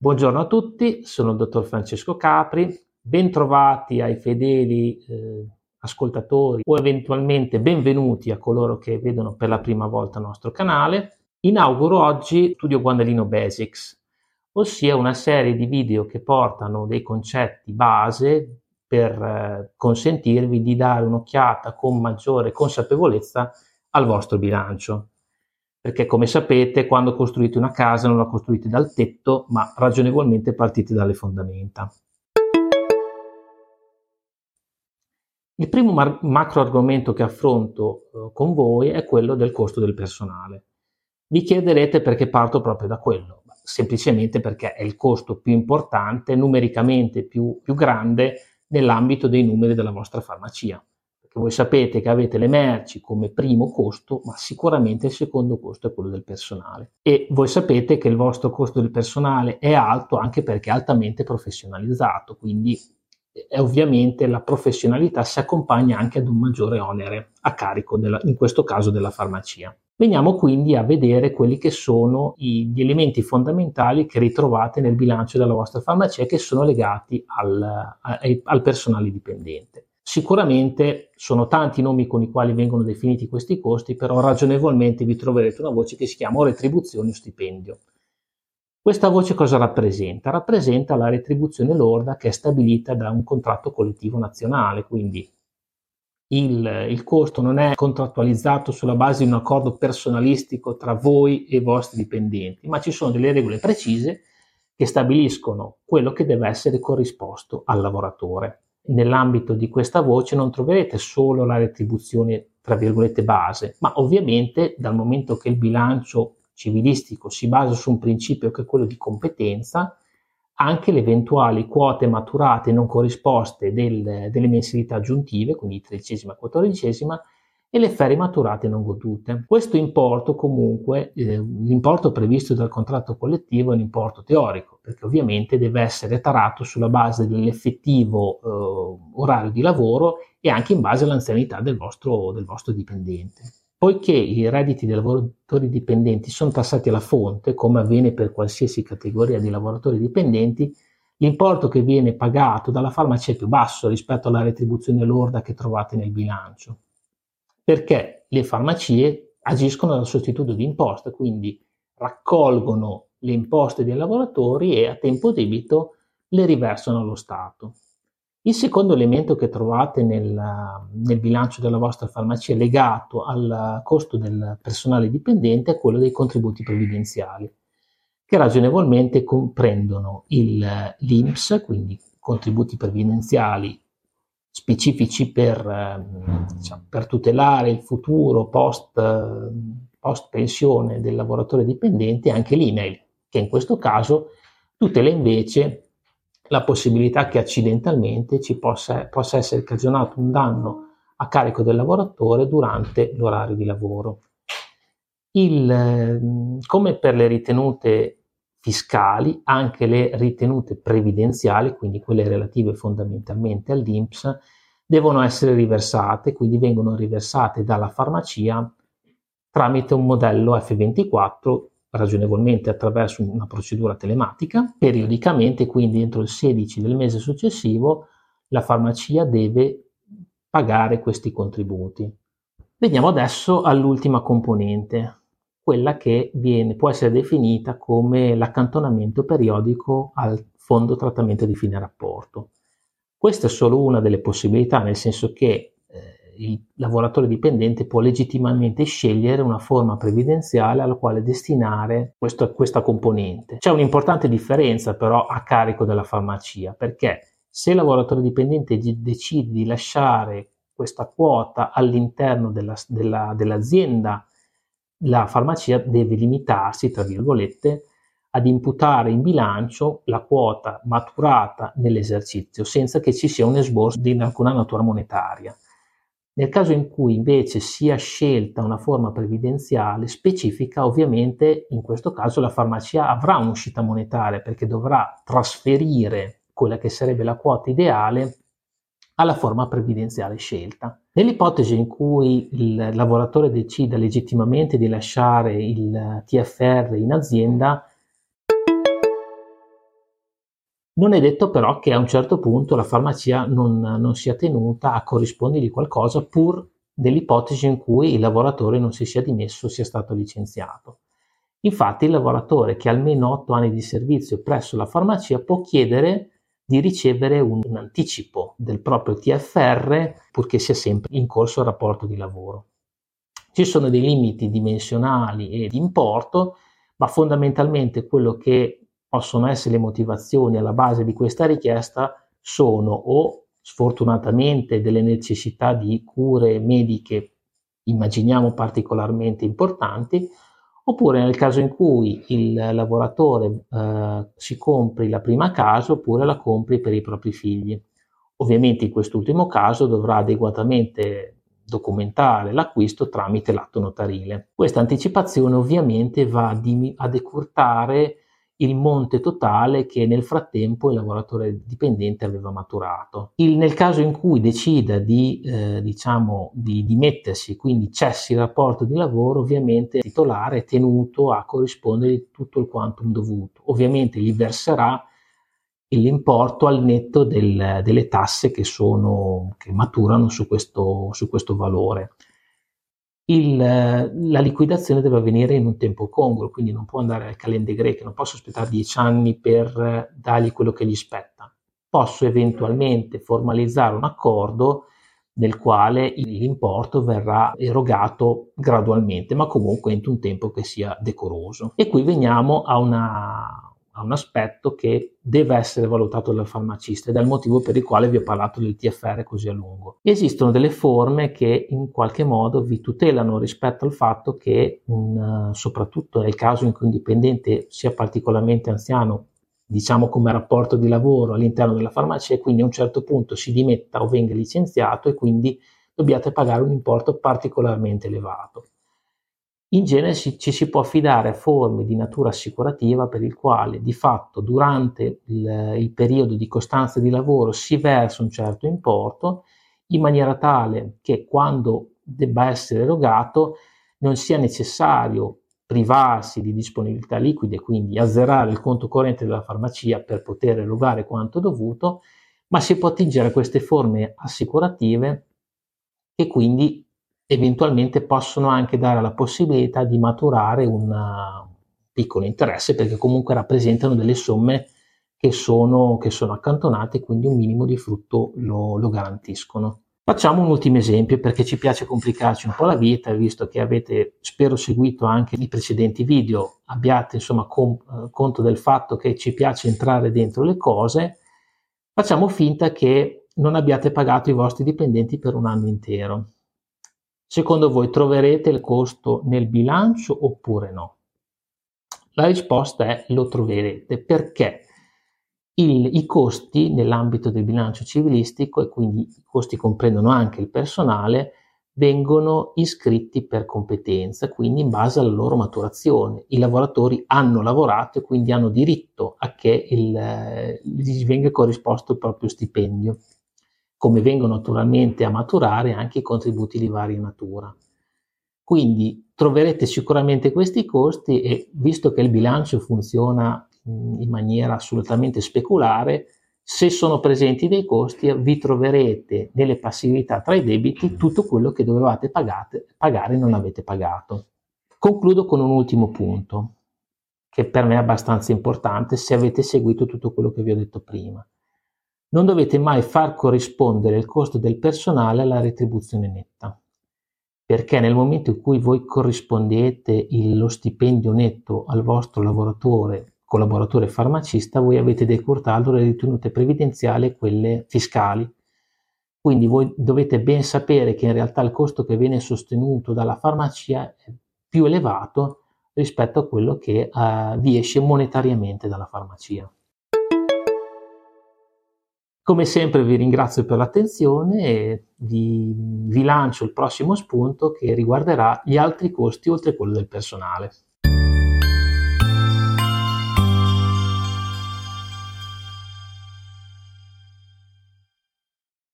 Buongiorno a tutti, sono il dottor Francesco Capri, bentrovati ai fedeli eh, ascoltatori o eventualmente benvenuti a coloro che vedono per la prima volta il nostro canale. Inauguro oggi Studio Guandalino Basics, ossia una serie di video che portano dei concetti base per eh, consentirvi di dare un'occhiata con maggiore consapevolezza al vostro bilancio perché come sapete quando costruite una casa non la costruite dal tetto, ma ragionevolmente partite dalle fondamenta. Il primo mar- macro argomento che affronto eh, con voi è quello del costo del personale. Vi chiederete perché parto proprio da quello. Semplicemente perché è il costo più importante, numericamente più, più grande nell'ambito dei numeri della vostra farmacia perché voi sapete che avete le merci come primo costo, ma sicuramente il secondo costo è quello del personale. E voi sapete che il vostro costo del personale è alto anche perché è altamente professionalizzato, quindi è ovviamente la professionalità si accompagna anche ad un maggiore onere a carico, della, in questo caso, della farmacia. Veniamo quindi a vedere quelli che sono gli elementi fondamentali che ritrovate nel bilancio della vostra farmacia che sono legati al, al personale dipendente. Sicuramente sono tanti i nomi con i quali vengono definiti questi costi, però ragionevolmente vi troverete una voce che si chiama retribuzione o stipendio. Questa voce cosa rappresenta? Rappresenta la retribuzione lorda che è stabilita da un contratto collettivo nazionale, quindi il, il, costo non è contrattualizzato sulla base di un accordo personalistico tra voi e i vostri dipendenti, ma ci sono delle regole precise che stabiliscono quello che deve essere corrisposto al lavoratore nell'ambito di questa voce non troverete solo la retribuzione tra virgolette base, ma ovviamente dal momento che il bilancio civilistico si basa su un principio che è quello di competenza, anche le eventuali quote maturate non corrisposte del, delle mensilità aggiuntive, quindi tredicesima e quattordicesima, e le ferie maturate non godute. Questo importo comunque, eh, l'importo previsto dal contratto collettivo è un importo teorico, perché ovviamente deve essere tarato sulla base dell'effettivo eh, orario di lavoro e anche in base all'anzianità del vostro, del vostro dipendente. Poiché i redditi dei lavoratori dipendenti sono tassati alla fonte, come avviene per qualsiasi categoria di lavoratori dipendenti, l'importo che viene pagato dalla farmacia è più basso rispetto alla retribuzione lorda che trovate nel bilancio perché le farmacie agiscono da sostituto di imposte, quindi raccolgono le imposte dei lavoratori e a tempo debito le riversano allo Stato. Il secondo elemento che trovate nel, nel, bilancio della vostra farmacia legato al costo del personale dipendente è quello dei contributi previdenziali, che ragionevolmente comprendono il, l'INPS, quindi contributi previdenziali specifici per, ehm, diciamo, per tutelare il futuro post, post, pensione del lavoratore dipendente, anche l'email, che in questo caso tutela invece la possibilità che accidentalmente ci possa, possa essere cagionato un danno a carico del lavoratore durante l'orario di lavoro. Il, ehm, come per le ritenute fiscali, anche le ritenute previdenziali, quindi quelle relative fondamentalmente all'INPS, devono essere riversate, quindi vengono riversate dalla farmacia tramite un modello F24 ragionevolmente attraverso una procedura telematica. Periodicamente, quindi entro il 16 del mese successivo, la farmacia deve pagare questi contributi. Veniamo adesso all'ultima componente, quella che viene, può essere definita come l'accantonamento periodico al fondo trattamento di fine rapporto. Questa è solo una delle possibilità, nel senso che eh, il lavoratore dipendente può legittimamente scegliere una forma previdenziale alla quale destinare questo, questa componente. C'è un'importante differenza però a carico della farmacia, perché se il lavoratore dipendente decide di lasciare questa quota all'interno della, della, dell'azienda la farmacia deve limitarsi, tra virgolette, ad imputare in bilancio la quota maturata nell'esercizio senza che ci sia un esborso di alcuna natura monetaria. Nel caso in cui invece sia scelta una forma previdenziale specifica, ovviamente in questo caso la farmacia avrà un'uscita monetaria perché dovrà trasferire quella che sarebbe la quota ideale alla forma previdenziale scelta. Nell'ipotesi in cui il lavoratore decida legittimamente di lasciare il TFR in azienda, Non è detto però che a un certo punto la farmacia non, non sia tenuta a corrispondergli qualcosa pur nell'ipotesi in cui il lavoratore non si sia dimesso sia stato licenziato. Infatti il lavoratore che ha almeno 8 anni di servizio presso la farmacia può chiedere di ricevere un, un anticipo del proprio TFR purché sia sempre in corso il rapporto di lavoro. Ci sono dei limiti dimensionali e di importo, ma fondamentalmente quello che possono essere le motivazioni alla base di questa richiesta sono o sfortunatamente delle necessità di cure mediche immaginiamo particolarmente importanti, oppure nel caso in cui il lavoratore eh, si compri la prima casa oppure la compri per i propri figli. Ovviamente in quest'ultimo caso dovrà adeguatamente documentare l'acquisto tramite l'atto notarile. Questa anticipazione ovviamente va a decurtare il monte totale che nel frattempo il lavoratore dipendente aveva maturato. Il, nel caso in cui decida di, eh, diciamo, di dimettersi, quindi cessi il rapporto di lavoro, ovviamente il titolare è tenuto a corrispondere tutto il quantum dovuto. Ovviamente gli verserà l'importo al netto del, delle tasse che, sono, che maturano su questo, su questo valore il, la liquidazione deve avvenire in un tempo congruo, quindi non può andare al calende greco, non posso aspettare dieci anni per dargli quello che gli spetta. Posso eventualmente formalizzare un accordo nel quale l'importo verrà erogato gradualmente, ma comunque entro un tempo che sia decoroso. E qui veniamo a una, a un aspetto che deve essere valutato dal farmacista ed è il motivo per il quale vi ho parlato del TFR così a lungo. Esistono delle forme che in qualche modo vi tutelano rispetto al fatto che, un, soprattutto nel caso in cui un dipendente sia particolarmente anziano, diciamo come rapporto di lavoro all'interno della farmacia e quindi a un certo punto si dimetta o venga licenziato e quindi dobbiate pagare un importo particolarmente elevato. In genere ci, si può affidare a forme di natura assicurativa per il quale di fatto durante il, il periodo di costanza di lavoro si versa un certo importo in maniera tale che quando debba essere erogato non sia necessario privarsi di disponibilità liquide, quindi azzerare il conto corrente della farmacia per poter erogare quanto dovuto, ma si può attingere a queste forme assicurative che quindi eventualmente possono anche dare la possibilità di maturare un piccolo interesse perché comunque rappresentano delle somme che sono, che sono accantonate, quindi un minimo di frutto lo, lo garantiscono. Facciamo un ultimo esempio perché ci piace complicarci un po' la vita, visto che avete, spero, seguito anche i precedenti video, abbiate insomma com- eh, conto del fatto che ci piace entrare dentro le cose. Facciamo finta che non abbiate pagato i vostri dipendenti per un anno intero. Secondo voi troverete il costo nel bilancio oppure no? La risposta è lo troverete perché il, i costi nell'ambito del bilancio civilistico e quindi i costi comprendono anche il personale vengono iscritti per competenza, quindi in base alla loro maturazione. I lavoratori hanno lavorato e quindi hanno diritto a che il, gli venga corrisposto il proprio stipendio come vengono naturalmente a maturare anche i contributi di varia natura. Quindi troverete sicuramente questi costi e visto che il bilancio funziona in maniera assolutamente speculare, se sono presenti dei costi vi troverete nelle passività tra i debiti tutto quello che dovevate pagate, pagare e non avete pagato. Concludo con un ultimo punto, che per me è abbastanza importante se avete seguito tutto quello che vi ho detto prima. Non dovete mai far corrispondere il costo del personale alla retribuzione netta, perché nel momento in cui voi corrispondete il, lo stipendio netto al vostro lavoratore, collaboratore farmacista, voi avete decurtato le ritenute previdenziali e quelle fiscali. Quindi voi dovete ben sapere che in realtà il costo che viene sostenuto dalla farmacia è più elevato rispetto a quello che uh, vi esce monetariamente dalla farmacia. Come sempre vi ringrazio per l'attenzione e vi, vi lancio il prossimo spunto che riguarderà gli altri costi oltre quello del personale.